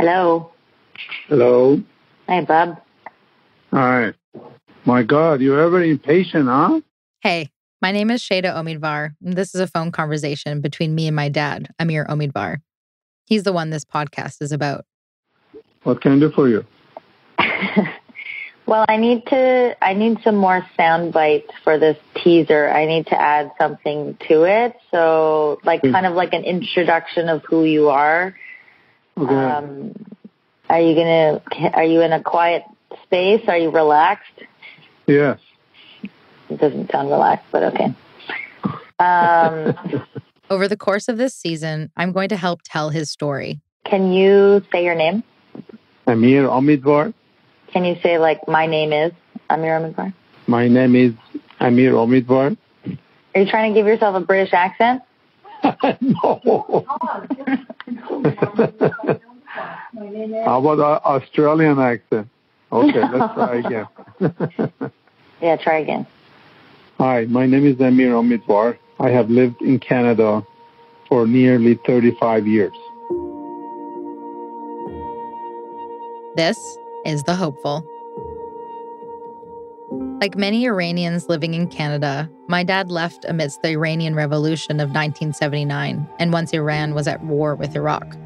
Hello. Hello. Hi, Bob. Hi. My God, you're ever impatient, huh? Hey, my name is Shayda Omidvar. and This is a phone conversation between me and my dad, Amir Omidvar. He's the one this podcast is about. What can I do for you? well, I need to. I need some more sound bites for this teaser. I need to add something to it. So, like, Hmm. kind of like an introduction of who you are. Okay. Um, are you gonna? Are you in a quiet space? Are you relaxed? yes. It doesn't sound relaxed, but okay. Um, Over the course of this season, I'm going to help tell his story. can you say your name? Amir Omidvar. Can you say like my name is Amir Omidvar? My name is Amir Omidvar. Are you trying to give yourself a British accent? No. How about a Australian accent? Okay, let's try again. Yeah, try again. Hi, my name is Amir Omidvar. I have lived in Canada for nearly 35 years. This is The Hopeful. Like many Iranians living in Canada, my dad left amidst the Iranian Revolution of 1979 and once Iran was at war with Iraq.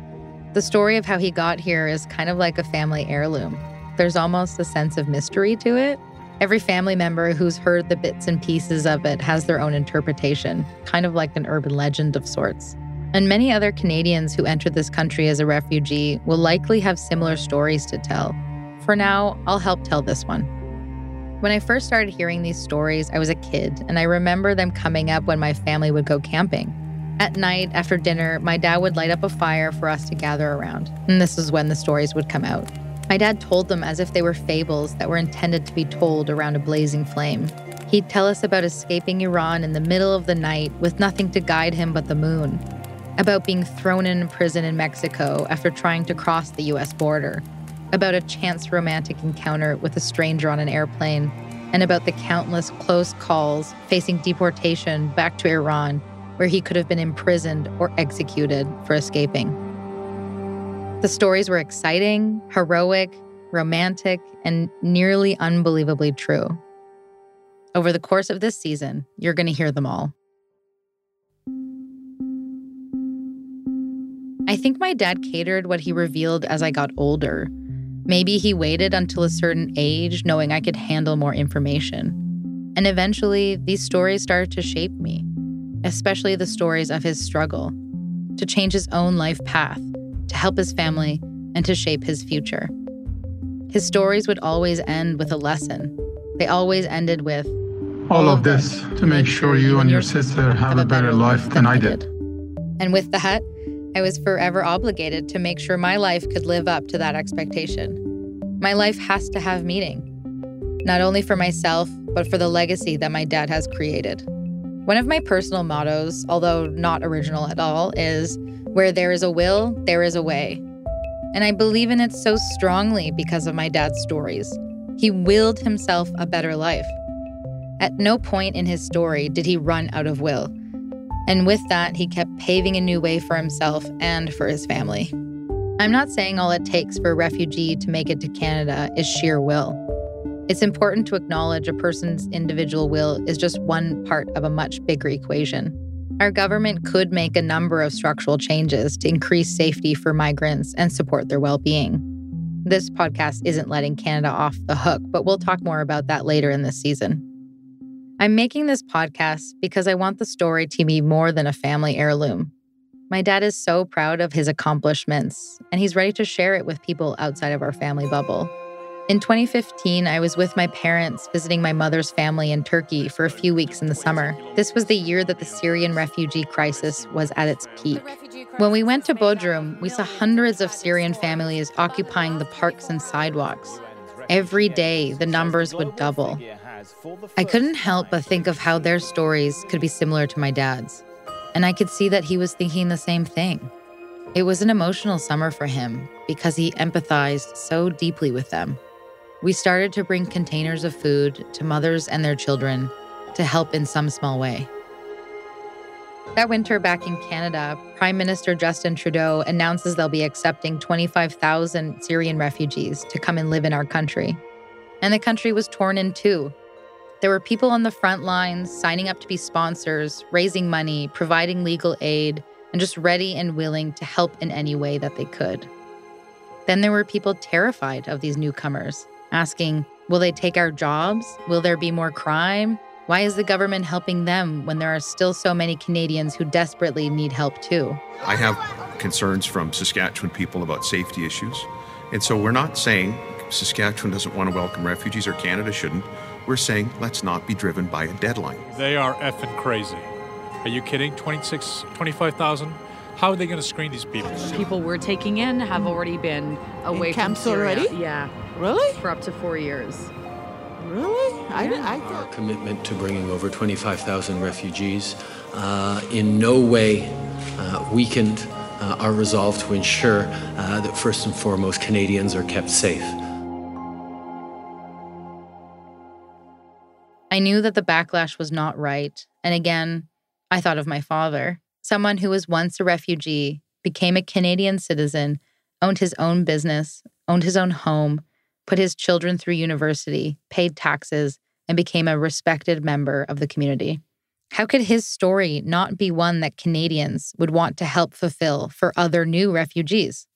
The story of how he got here is kind of like a family heirloom. There's almost a sense of mystery to it. Every family member who's heard the bits and pieces of it has their own interpretation, kind of like an urban legend of sorts. And many other Canadians who entered this country as a refugee will likely have similar stories to tell. For now, I'll help tell this one. When I first started hearing these stories, I was a kid, and I remember them coming up when my family would go camping. At night, after dinner, my dad would light up a fire for us to gather around, and this is when the stories would come out. My dad told them as if they were fables that were intended to be told around a blazing flame. He'd tell us about escaping Iran in the middle of the night with nothing to guide him but the moon, about being thrown in prison in Mexico after trying to cross the US border, about a chance romantic encounter with a stranger on an airplane, and about the countless close calls facing deportation back to Iran, where he could have been imprisoned or executed for escaping. The stories were exciting, heroic, romantic, and nearly unbelievably true. Over the course of this season, you're going to hear them all. I think my dad catered what he revealed as I got older. Maybe he waited until a certain age, knowing I could handle more information. And eventually, these stories started to shape me, especially the stories of his struggle, to change his own life path, to help his family, and to shape his future. His stories would always end with a lesson. They always ended with All of this to make sure you and your sister have a better life than I did. And with that, I was forever obligated to make sure my life could live up to that expectation. My life has to have meaning, not only for myself, but for the legacy that my dad has created. One of my personal mottos, although not original at all, is where there is a will, there is a way. And I believe in it so strongly because of my dad's stories. He willed himself a better life. At no point in his story did he run out of will. And with that, he kept paving a new way for himself and for his family. I'm not saying all it takes for a refugee to make it to Canada is sheer will. It's important to acknowledge a person's individual will is just one part of a much bigger equation. Our government could make a number of structural changes to increase safety for migrants and support their well being. This podcast isn't letting Canada off the hook, but we'll talk more about that later in this season. I'm making this podcast because I want the story to be more than a family heirloom. My dad is so proud of his accomplishments, and he's ready to share it with people outside of our family bubble. In 2015, I was with my parents visiting my mother's family in Turkey for a few weeks in the summer. This was the year that the Syrian refugee crisis was at its peak. When we went to Bodrum, we saw hundreds of Syrian families occupying the parks and sidewalks. Every day, the numbers would double. I couldn't help but think of how their stories could be similar to my dad's. And I could see that he was thinking the same thing. It was an emotional summer for him because he empathized so deeply with them. We started to bring containers of food to mothers and their children to help in some small way. That winter back in Canada, Prime Minister Justin Trudeau announces they'll be accepting 25,000 Syrian refugees to come and live in our country. And the country was torn in two. There were people on the front lines signing up to be sponsors, raising money, providing legal aid, and just ready and willing to help in any way that they could. Then there were people terrified of these newcomers, asking, Will they take our jobs? Will there be more crime? Why is the government helping them when there are still so many Canadians who desperately need help too? I have concerns from Saskatchewan people about safety issues. And so we're not saying Saskatchewan doesn't want to welcome refugees or Canada shouldn't. We're saying let's not be driven by a deadline. They are effing crazy. Are you kidding? 26, 25,000? How are they going to screen these people? People we're taking in have already been away In from camps Syria. already? Yeah, Really? for up to four years. Really? I, didn't- I Our commitment to bringing over 25,000 refugees uh, in no way uh, weakened uh, our resolve to ensure uh, that first and foremost Canadians are kept safe. I knew that the backlash was not right. And again, I thought of my father, someone who was once a refugee, became a Canadian citizen, owned his own business, owned his own home, put his children through university, paid taxes, and became a respected member of the community. How could his story not be one that Canadians would want to help fulfill for other new refugees?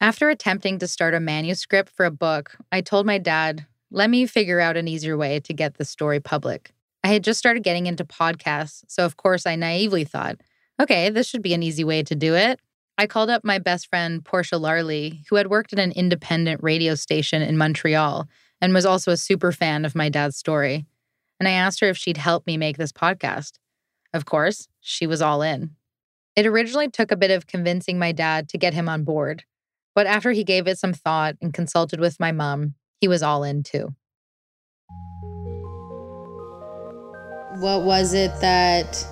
After attempting to start a manuscript for a book, I told my dad, let me figure out an easier way to get the story public. I had just started getting into podcasts, so of course I naively thought, okay, this should be an easy way to do it. I called up my best friend, Portia Larley, who had worked at an independent radio station in Montreal and was also a super fan of my dad's story. And I asked her if she'd help me make this podcast. Of course, she was all in. It originally took a bit of convincing my dad to get him on board, but after he gave it some thought and consulted with my mom, he was all in too. What was it that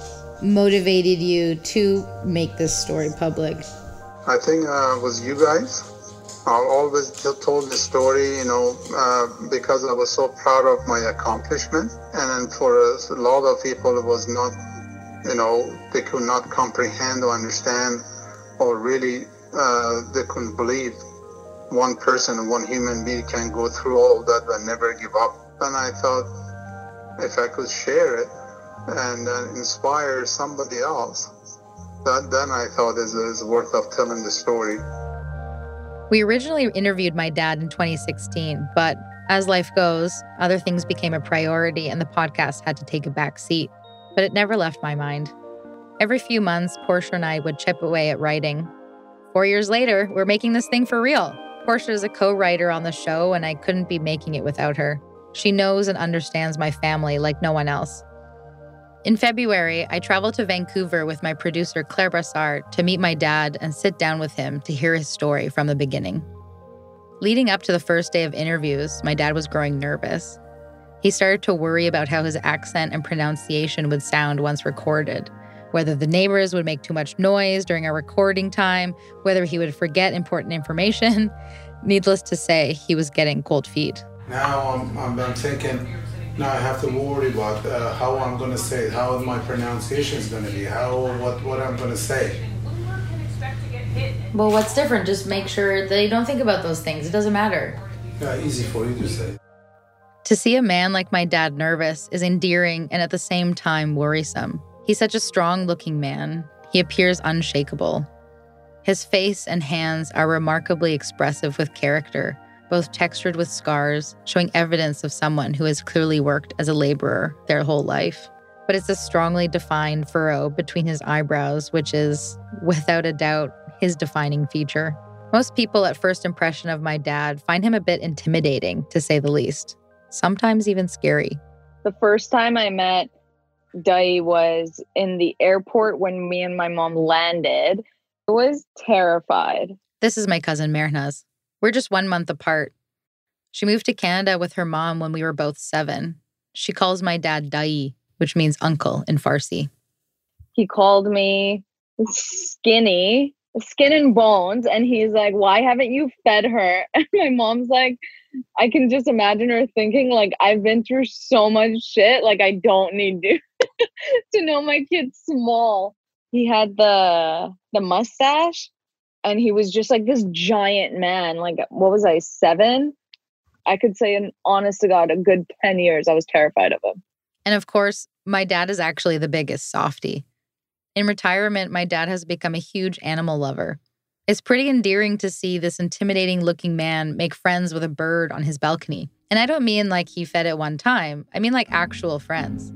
motivated you to make this story public? I think uh, was you guys. I always told the story, you know, uh, because I was so proud of my accomplishment. And then for a lot of people, it was not, you know, they could not comprehend or understand, or really, uh, they couldn't believe one person, one human being can go through all that and never give up. And I thought if I could share it and uh, inspire somebody else, that then I thought is is worth of telling the story. We originally interviewed my dad in 2016, but as life goes, other things became a priority and the podcast had to take a back seat. But it never left my mind. Every few months, Portia and I would chip away at writing. Four years later, we're making this thing for real. Portia is a co writer on the show, and I couldn't be making it without her. She knows and understands my family like no one else. In February, I traveled to Vancouver with my producer Claire Brassard to meet my dad and sit down with him to hear his story from the beginning. Leading up to the first day of interviews, my dad was growing nervous. He started to worry about how his accent and pronunciation would sound once recorded, whether the neighbors would make too much noise during our recording time, whether he would forget important information. Needless to say, he was getting cold feet. Now I'm, I'm, I'm thinking, now I have to worry about uh, how I'm going to say it, how my pronunciation is going to be, how what what I'm going to say. Well, what's different? Just make sure they don't think about those things. It doesn't matter. Yeah, easy for you to say. To see a man like my dad nervous is endearing and at the same time worrisome. He's such a strong looking man. He appears unshakable. His face and hands are remarkably expressive with character, both textured with scars, showing evidence of someone who has clearly worked as a laborer their whole life. But it's a strongly defined furrow between his eyebrows, which is, without a doubt, his defining feature. Most people at first impression of my dad find him a bit intimidating, to say the least, sometimes even scary. The first time I met Dai was in the airport when me and my mom landed. I was terrified. This is my cousin Mehrnaz. We're just one month apart. She moved to Canada with her mom when we were both seven. She calls my dad Dai, which means uncle in Farsi. He called me skinny, skin and bones, and he's like, Why haven't you fed her? And my mom's like, I can just imagine her thinking, like, I've been through so much shit, like I don't need to to know my kid's small. He had the the mustache and he was just like this giant man. Like what was I, seven? I could say an honest to God, a good 10 years, I was terrified of him. And of course, my dad is actually the biggest softy. In retirement, my dad has become a huge animal lover. It's pretty endearing to see this intimidating looking man make friends with a bird on his balcony. And I don't mean like he fed it one time, I mean like actual friends.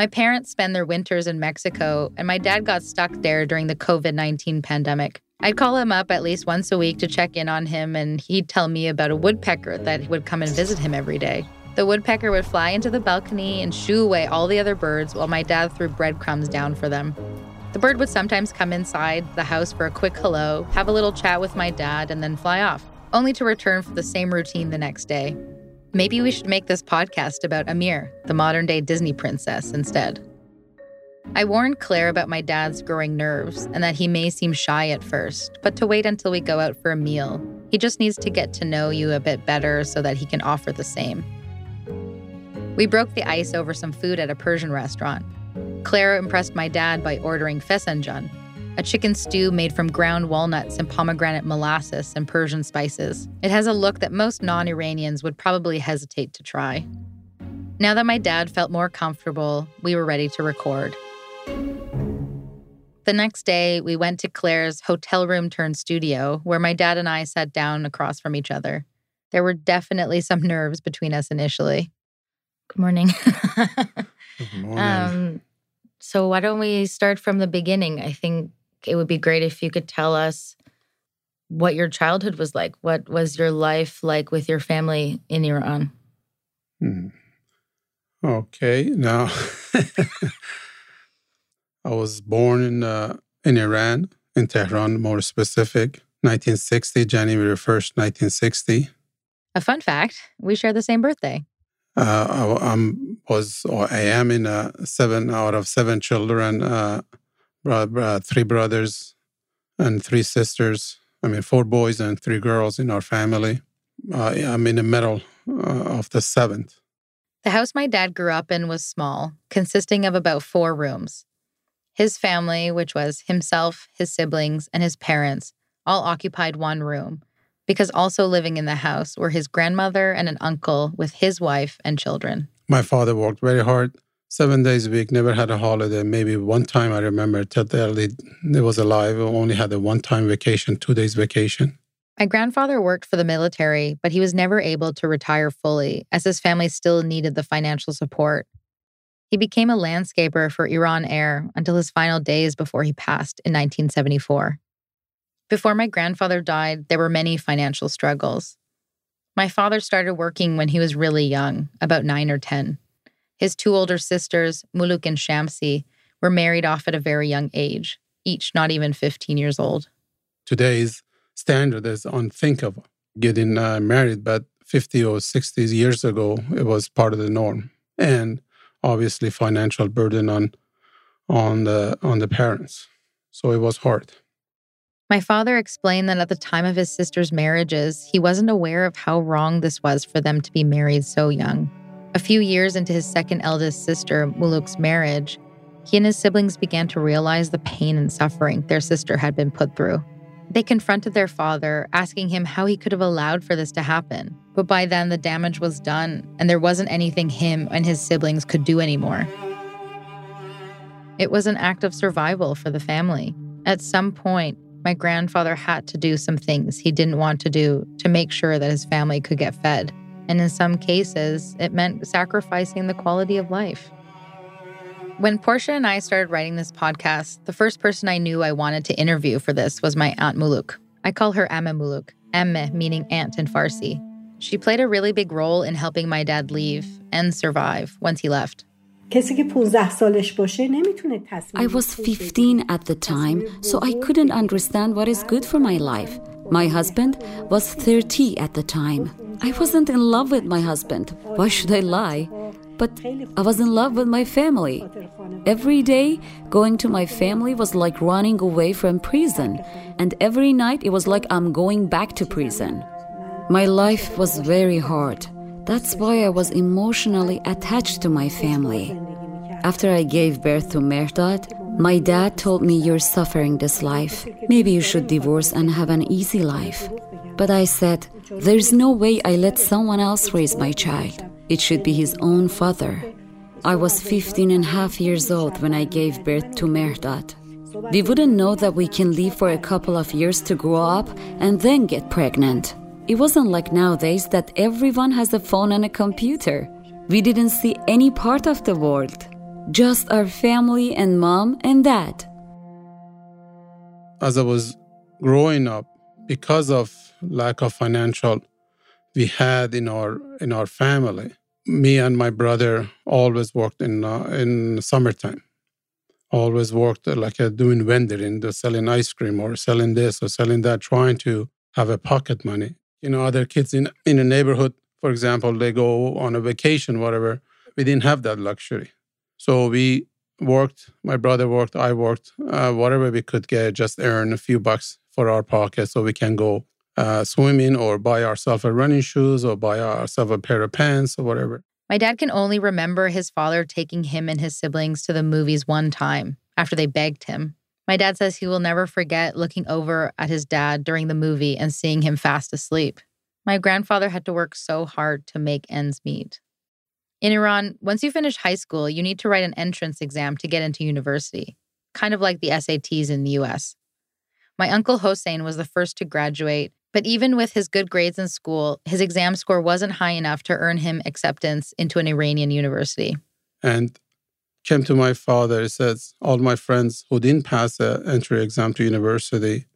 My parents spend their winters in Mexico, and my dad got stuck there during the COVID 19 pandemic. I'd call him up at least once a week to check in on him, and he'd tell me about a woodpecker that would come and visit him every day. The woodpecker would fly into the balcony and shoo away all the other birds while my dad threw breadcrumbs down for them. The bird would sometimes come inside the house for a quick hello, have a little chat with my dad, and then fly off, only to return for the same routine the next day. Maybe we should make this podcast about Amir, the modern day Disney princess, instead. I warned Claire about my dad's growing nerves and that he may seem shy at first, but to wait until we go out for a meal. He just needs to get to know you a bit better so that he can offer the same. We broke the ice over some food at a Persian restaurant. Claire impressed my dad by ordering fesenjan, a chicken stew made from ground walnuts and pomegranate molasses and Persian spices. It has a look that most non Iranians would probably hesitate to try. Now that my dad felt more comfortable, we were ready to record. The next day, we went to Claire's hotel room turned studio, where my dad and I sat down across from each other. There were definitely some nerves between us initially. Good morning. Good morning. um, so, why don't we start from the beginning? I think it would be great if you could tell us what your childhood was like. What was your life like with your family in Iran? Hmm. Okay, now I was born in uh, in Iran, in Tehran, more specific, 1960, January 1st, 1960. A fun fact: we share the same birthday. Uh, I am was or I am in uh, seven out of seven children, uh, bro- three brothers and three sisters. I mean, four boys and three girls in our family. Uh, I'm in the middle uh, of the seventh. The house my dad grew up in was small, consisting of about four rooms. His family, which was himself, his siblings, and his parents, all occupied one room, because also living in the house were his grandmother and an uncle with his wife and children. My father worked very hard, seven days a week, never had a holiday. Maybe one time I remember early, he was alive, only had a one time vacation, two days vacation. My grandfather worked for the military, but he was never able to retire fully, as his family still needed the financial support. He became a landscaper for Iran Air until his final days before he passed in 1974. Before my grandfather died, there were many financial struggles. My father started working when he was really young, about nine or 10. His two older sisters, Muluk and Shamsi, were married off at a very young age, each not even 15 years old. Today's standard is unthinkable getting uh, married, but 50 or 60 years ago, it was part of the norm. And obviously financial burden on on the on the parents. So it was hard. My father explained that at the time of his sister's marriages, he wasn't aware of how wrong this was for them to be married so young. A few years into his second eldest sister, Muluk's marriage, he and his siblings began to realize the pain and suffering their sister had been put through. They confronted their father, asking him how he could have allowed for this to happen. But by then, the damage was done, and there wasn't anything him and his siblings could do anymore. It was an act of survival for the family. At some point, my grandfather had to do some things he didn't want to do to make sure that his family could get fed. And in some cases, it meant sacrificing the quality of life. When Portia and I started writing this podcast, the first person I knew I wanted to interview for this was my Aunt Muluk. I call her Amma Muluk, Emme meaning aunt in Farsi. She played a really big role in helping my dad leave and survive once he left. I was 15 at the time, so I couldn't understand what is good for my life. My husband was 30 at the time. I wasn't in love with my husband. Why should I lie? But I was in love with my family. Every day, going to my family was like running away from prison. And every night, it was like I'm going back to prison. My life was very hard. That's why I was emotionally attached to my family. After I gave birth to Mehrdad, My dad told me you're suffering this life. Maybe you should divorce and have an easy life. But I said, there's no way I let someone else raise my child. It should be his own father. I was 15 and a half years old when I gave birth to Mehrdad. We wouldn't know that we can leave for a couple of years to grow up and then get pregnant. It wasn't like nowadays that everyone has a phone and a computer. We didn't see any part of the world, just our family and mom and dad. As I was growing up, because of lack of financial we had in our in our family, me and my brother always worked in uh, in summertime always worked uh, like a doing the uh, selling ice cream or selling this or selling that, trying to have a pocket money. You know, other kids in in a neighborhood, for example, they go on a vacation, whatever. We didn't have that luxury, so we worked. My brother worked, I worked, uh, whatever we could get, just earn a few bucks for our pocket, so we can go uh, swimming or buy ourselves a running shoes or buy ourselves a pair of pants or whatever. My dad can only remember his father taking him and his siblings to the movies one time after they begged him. My dad says he will never forget looking over at his dad during the movie and seeing him fast asleep. My grandfather had to work so hard to make ends meet. In Iran, once you finish high school, you need to write an entrance exam to get into university, kind of like the SATs in the US. My uncle Hossein was the first to graduate but even with his good grades in school, his exam score wasn't high enough to earn him acceptance into an Iranian university. And came to my father, he says, all my friends who didn't pass the entry exam to university,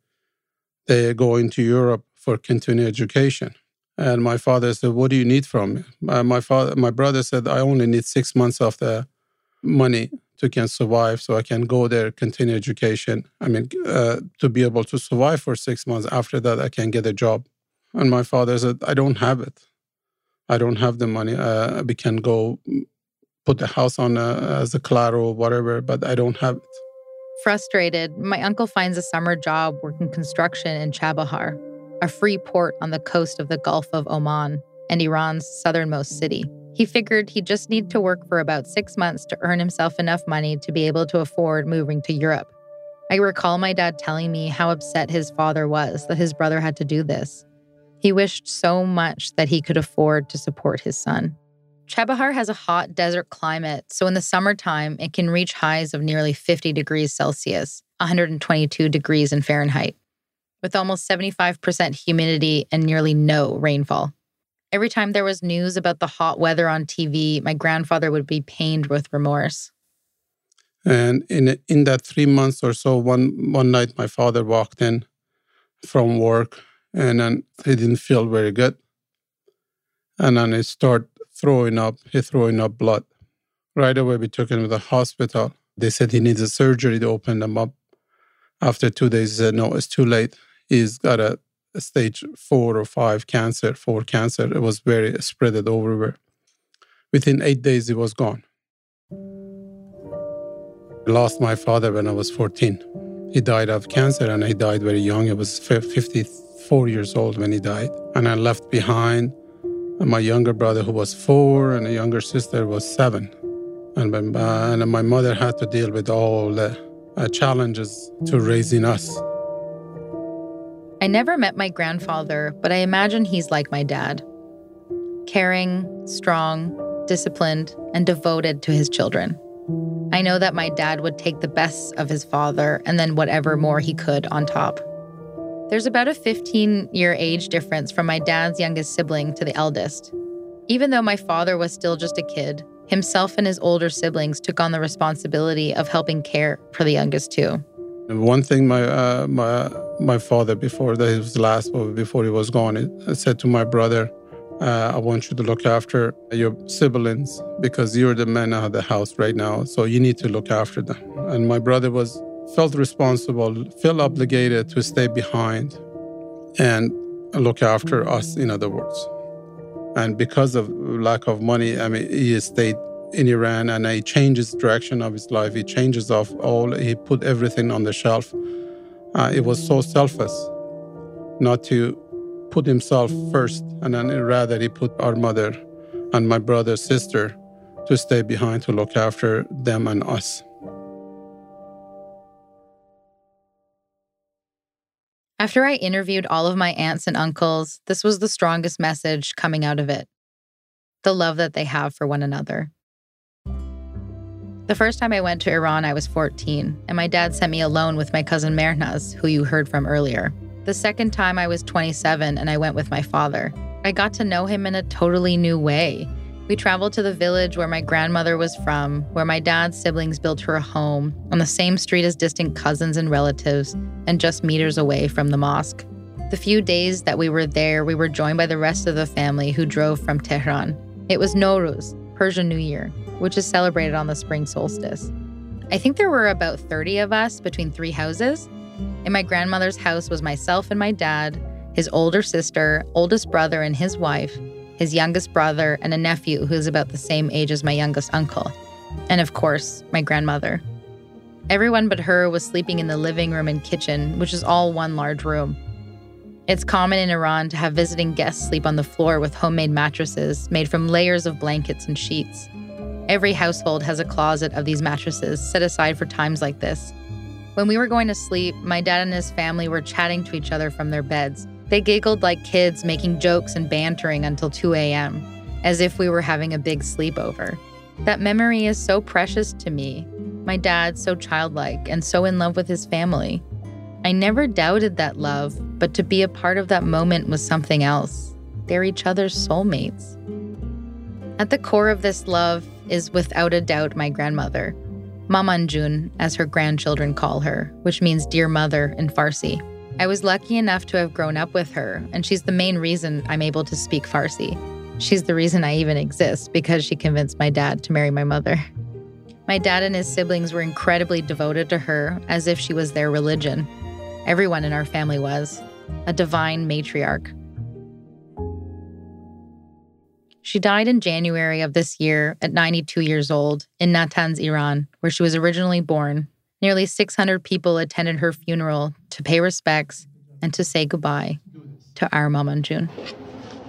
they go into Europe for continuing education. And my father said, What do you need from me? Uh, my father, my brother said, I only need six months of the money to can survive so I can go there, continue education. I mean, uh, to be able to survive for six months. After that, I can get a job. And my father said, I don't have it. I don't have the money. Uh, we can go put the house on uh, as a collateral or whatever, but I don't have it. Frustrated, my uncle finds a summer job working construction in Chabahar, a free port on the coast of the Gulf of Oman and Iran's southernmost city. He figured he'd just need to work for about six months to earn himself enough money to be able to afford moving to Europe. I recall my dad telling me how upset his father was that his brother had to do this. He wished so much that he could afford to support his son. Chabahar has a hot desert climate, so in the summertime, it can reach highs of nearly 50 degrees Celsius, 122 degrees in Fahrenheit, with almost 75% humidity and nearly no rainfall. Every time there was news about the hot weather on TV, my grandfather would be pained with remorse. And in in that three months or so, one one night my father walked in from work, and then he didn't feel very good, and then he started throwing up. He throwing up blood. Right away, we took him to the hospital. They said he needs a surgery to open them up. After two days, he said, "No, it's too late. He's got a stage four or five cancer, four cancer. It was very spreaded everywhere. Within eight days, it was gone. I lost my father when I was 14. He died of cancer and he died very young. He was 54 years old when he died. And I left behind my younger brother who was four and a younger sister was seven. And my, and my mother had to deal with all the uh, challenges to raising us. I never met my grandfather, but I imagine he's like my dad caring, strong, disciplined, and devoted to his children. I know that my dad would take the best of his father and then whatever more he could on top. There's about a 15 year age difference from my dad's youngest sibling to the eldest. Even though my father was still just a kid, himself and his older siblings took on the responsibility of helping care for the youngest two. One thing my uh, my my father before that his last before he was gone, said to my brother, uh, "I want you to look after your siblings because you're the man of the house right now, so you need to look after them." And my brother was felt responsible, felt obligated to stay behind and look after us. In other words, and because of lack of money, I mean, he stayed in Iran and he changes direction of his life. He changes off all. He put everything on the shelf. Uh, it was so selfless not to put himself first, and then rather he put our mother and my brother, sister, to stay behind to look after them and us. After I interviewed all of my aunts and uncles, this was the strongest message coming out of it the love that they have for one another. The first time I went to Iran, I was 14, and my dad sent me alone with my cousin Mehrnaz, who you heard from earlier. The second time, I was 27, and I went with my father. I got to know him in a totally new way. We traveled to the village where my grandmother was from, where my dad's siblings built her a home, on the same street as distant cousins and relatives, and just meters away from the mosque. The few days that we were there, we were joined by the rest of the family who drove from Tehran. It was Nowruz, Persian New Year, which is celebrated on the spring solstice. I think there were about 30 of us between three houses. In my grandmother's house was myself and my dad, his older sister, oldest brother and his wife, his youngest brother, and a nephew who is about the same age as my youngest uncle. And of course, my grandmother. Everyone but her was sleeping in the living room and kitchen, which is all one large room. It's common in Iran to have visiting guests sleep on the floor with homemade mattresses made from layers of blankets and sheets. Every household has a closet of these mattresses set aside for times like this. When we were going to sleep, my dad and his family were chatting to each other from their beds. They giggled like kids, making jokes and bantering until 2 a.m., as if we were having a big sleepover. That memory is so precious to me. My dad, so childlike and so in love with his family. I never doubted that love, but to be a part of that moment was something else. They're each other's soulmates. At the core of this love is without a doubt my grandmother, Mamanjun, as her grandchildren call her, which means dear mother in Farsi. I was lucky enough to have grown up with her, and she's the main reason I'm able to speak Farsi. She's the reason I even exist because she convinced my dad to marry my mother. My dad and his siblings were incredibly devoted to her, as if she was their religion. Everyone in our family was a divine matriarch. She died in January of this year at 92 years old in Natanz, Iran, where she was originally born. Nearly 600 people attended her funeral to pay respects and to say goodbye to our Mamanjun.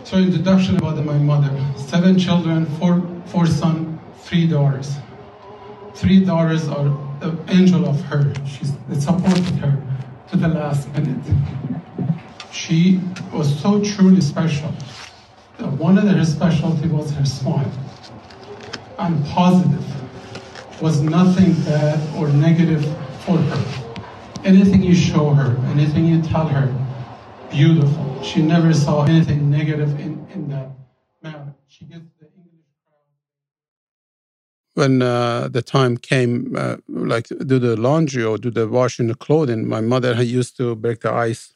So, introduction about my mother: seven children, four four sons, three daughters. Three daughters are the angel of her. She's supported her to the last minute. She was so truly special one of her specialty was her smile. And positive was nothing bad or negative for her. Anything you show her, anything you tell her, beautiful. She never saw anything negative in, in that matter. She gets when uh, the time came, uh, like do the laundry or do the washing the clothing, my mother used to break the ice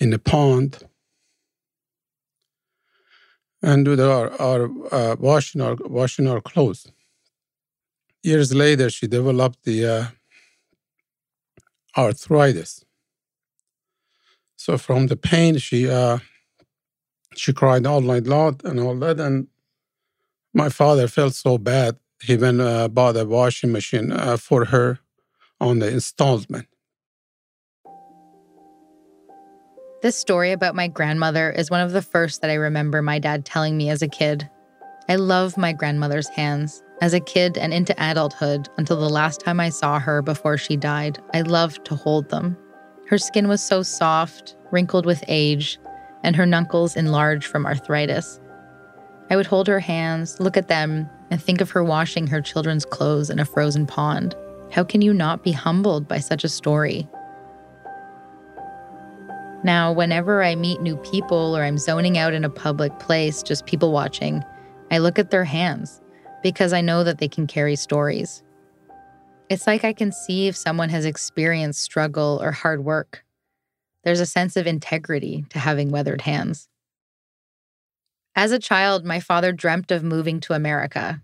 in the pond and do the, our, our uh, washing our washing our clothes. Years later, she developed the uh, arthritis. So from the pain, she uh, she cried all night long and all that. And my father felt so bad. He went uh, bought a washing machine uh, for her on the installment. This story about my grandmother is one of the first that I remember my dad telling me as a kid. I love my grandmother's hands. As a kid and into adulthood, until the last time I saw her before she died, I loved to hold them. Her skin was so soft, wrinkled with age, and her knuckles enlarged from arthritis. I would hold her hands, look at them, and think of her washing her children's clothes in a frozen pond. How can you not be humbled by such a story? Now, whenever I meet new people or I'm zoning out in a public place, just people watching, I look at their hands because I know that they can carry stories. It's like I can see if someone has experienced struggle or hard work. There's a sense of integrity to having weathered hands. As a child, my father dreamt of moving to America.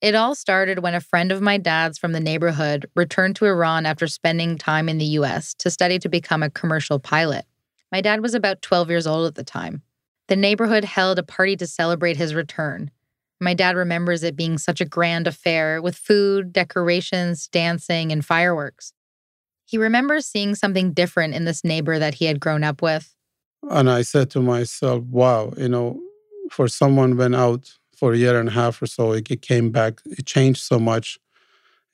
It all started when a friend of my dad's from the neighborhood returned to Iran after spending time in the US to study to become a commercial pilot. My dad was about 12 years old at the time. The neighborhood held a party to celebrate his return. My dad remembers it being such a grand affair with food, decorations, dancing, and fireworks. He remembers seeing something different in this neighbor that he had grown up with. And I said to myself, wow, you know, for someone went out for a year and a half or so, it came back, it changed so much.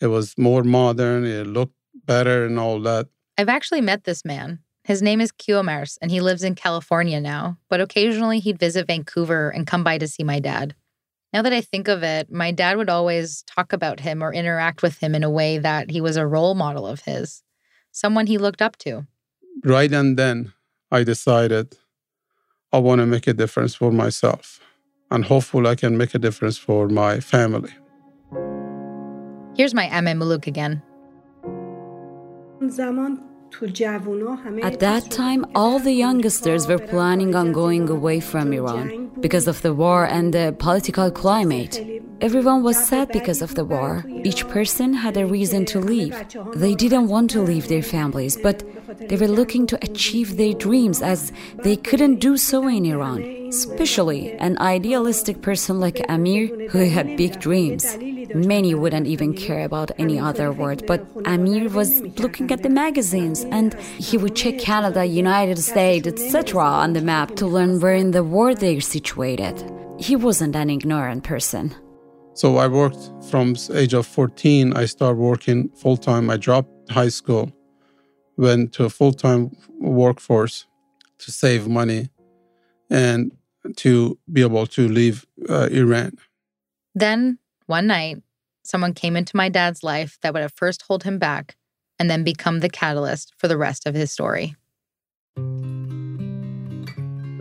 It was more modern, it looked better and all that. I've actually met this man. His name is Kiomers, and he lives in California now, but occasionally he'd visit Vancouver and come by to see my dad. Now that I think of it, my dad would always talk about him or interact with him in a way that he was a role model of his, someone he looked up to. Right and then, I decided I want to make a difference for myself, and hopefully, I can make a difference for my family. Here's my Ame Muluk again. At that time, all the youngsters were planning on going away from Iran because of the war and the political climate. Everyone was sad because of the war. Each person had a reason to leave. They didn't want to leave their families, but they were looking to achieve their dreams as they couldn't do so in Iran. Especially an idealistic person like Amir who had big dreams. Many wouldn't even care about any other word, but Amir was looking at the magazines and he would check Canada, United States, etc. on the map to learn where in the world they're situated. He wasn't an ignorant person. So I worked from age of 14. I started working full time. I dropped high school, went to a full time workforce to save money and to be able to leave uh, Iran. Then, one night, someone came into my dad's life that would at first hold him back and then become the catalyst for the rest of his story.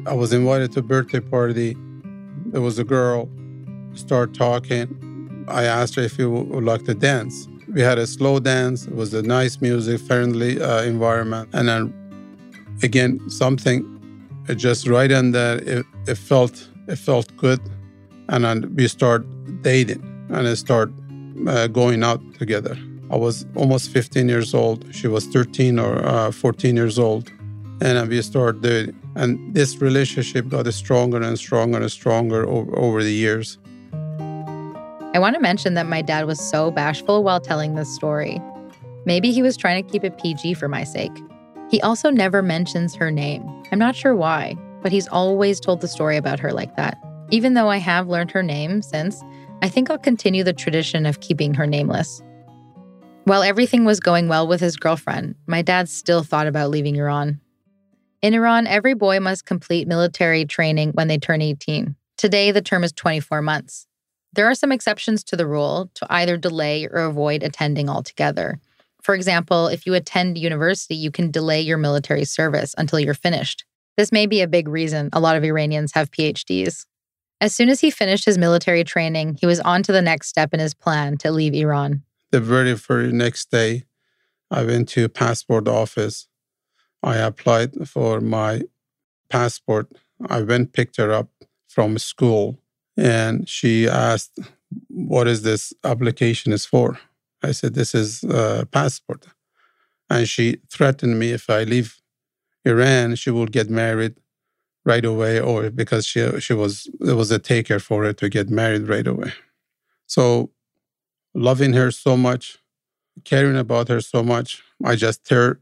I was invited to a birthday party. There was a girl, start talking. I asked her if she would like to dance. We had a slow dance. It was a nice music, friendly uh, environment. And then again, something just right in there, it, it felt it felt good. And then we start dating and I start uh, going out together. I was almost 15 years old. She was 13 or uh, 14 years old. And we start dating. And this relationship got stronger and stronger and stronger over, over the years. I want to mention that my dad was so bashful while telling this story. Maybe he was trying to keep it PG for my sake. He also never mentions her name. I'm not sure why, but he's always told the story about her like that. Even though I have learned her name since, I think I'll continue the tradition of keeping her nameless. While everything was going well with his girlfriend, my dad still thought about leaving Iran. In Iran, every boy must complete military training when they turn 18. Today, the term is 24 months. There are some exceptions to the rule to either delay or avoid attending altogether. For example, if you attend university, you can delay your military service until you're finished. This may be a big reason a lot of Iranians have PhDs. As soon as he finished his military training, he was on to the next step in his plan to leave Iran. The very, very next day, I went to passport office. I applied for my passport. I went picked her up from school and she asked, What is this application is for? I said, This is a passport. And she threatened me if I leave Iran, she will get married right away, or because she she was there was a taker for her to get married right away. So loving her so much, caring about her so much, I just tear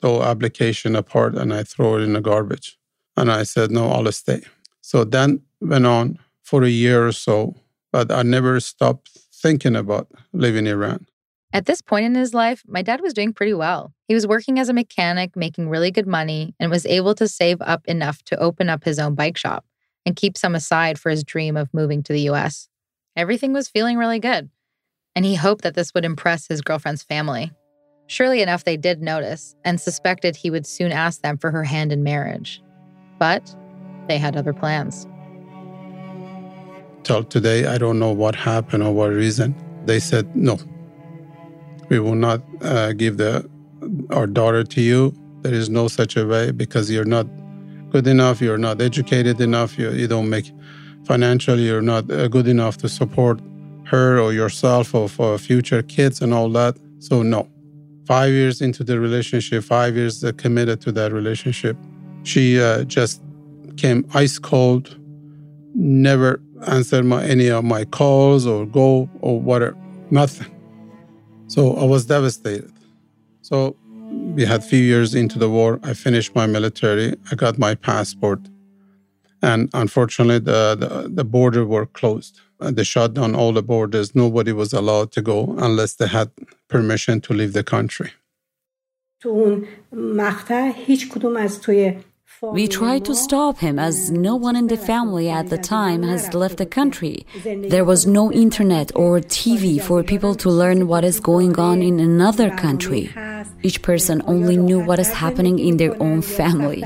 the application apart and I throw it in the garbage. And I said, No, I'll stay. So then went on for a year or so, but I never stopped thinking about leaving Iran. At this point in his life, my dad was doing pretty well. He was working as a mechanic, making really good money, and was able to save up enough to open up his own bike shop and keep some aside for his dream of moving to the US. Everything was feeling really good, and he hoped that this would impress his girlfriend's family. Surely enough, they did notice and suspected he would soon ask them for her hand in marriage. But they had other plans till today, I don't know what happened or what reason. They said, no, we will not uh, give the, our daughter to you. There is no such a way because you're not good enough, you're not educated enough, you, you don't make financially, you're not uh, good enough to support her or yourself or for future kids and all that. So, no. Five years into the relationship, five years uh, committed to that relationship, she uh, just came ice cold, never answer my, any of my calls or go or whatever. Nothing. So I was devastated. So we had few years into the war. I finished my military. I got my passport. And unfortunately, the, the, the border were closed. They shut down all the borders. Nobody was allowed to go unless they had permission to leave the country. تو اون مقطع هیچ کدوم از توی we tried to stop him as no one in the family at the time has left the country. There was no internet or TV for people to learn what is going on in another country. Each person only knew what is happening in their own family.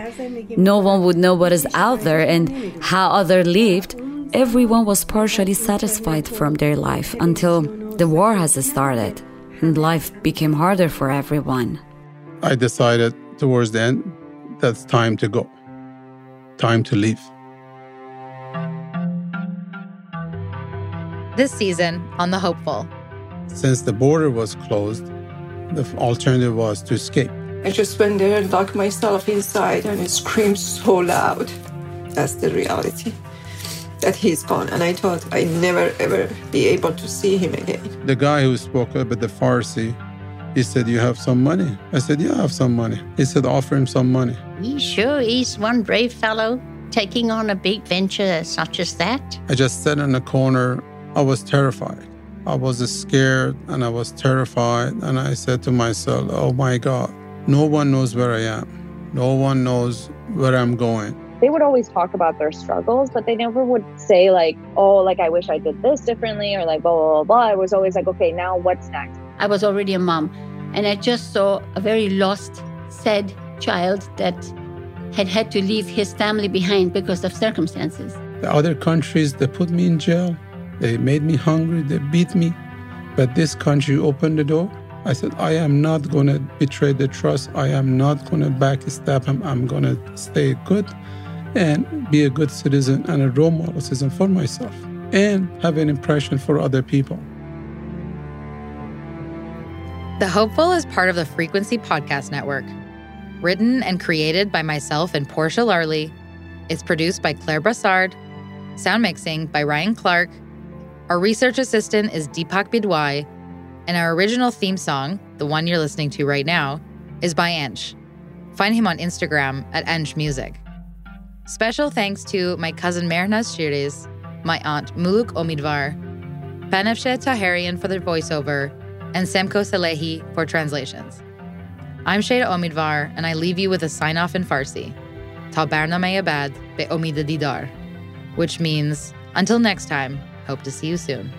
No one would know what is out there and how others lived. Everyone was partially satisfied from their life until the war has started and life became harder for everyone. I decided towards the end that's time to go, time to leave. This season on The Hopeful. Since the border was closed, the alternative was to escape. I just went there and locked myself inside and screamed so loud. That's the reality. That he's gone, and I thought I'd never ever be able to see him again. The guy who spoke a bit the Farsi he said, You have some money? I said, Yeah, I have some money. He said, Offer him some money. He sure is one brave fellow taking on a big venture such as that. I just sat in the corner. I was terrified. I was scared and I was terrified. And I said to myself, Oh my God, no one knows where I am. No one knows where I'm going. They would always talk about their struggles, but they never would say, like, oh, like, I wish I did this differently, or like, blah, blah, blah, blah. It was always like, okay, now what's next? I was already a mom, and I just saw a very lost, sad child that had had to leave his family behind because of circumstances. The other countries, they put me in jail. They made me hungry. They beat me. But this country opened the door. I said, I am not going to betray the trust. I am not going to backstab him. I'm going to stay good and be a good citizen and a role model citizen for myself and have an impression for other people. The Hopeful is part of the Frequency Podcast Network. Written and created by myself and Portia Larley. It's produced by Claire Brassard. Sound mixing by Ryan Clark. Our research assistant is Deepak Bidwai. And our original theme song, the one you're listening to right now, is by Ench. Find him on Instagram at Ench Music. Special thanks to my cousin Mehrnaz Shiriz, my aunt Muluk Omidvar, Banafshe Taharian for the voiceover, and Semko Salehi for translations. I'm Shayda Omidvar, and I leave you with a sign off in Farsi. Ta barnameh bad be omid didar, which means, until next time, hope to see you soon.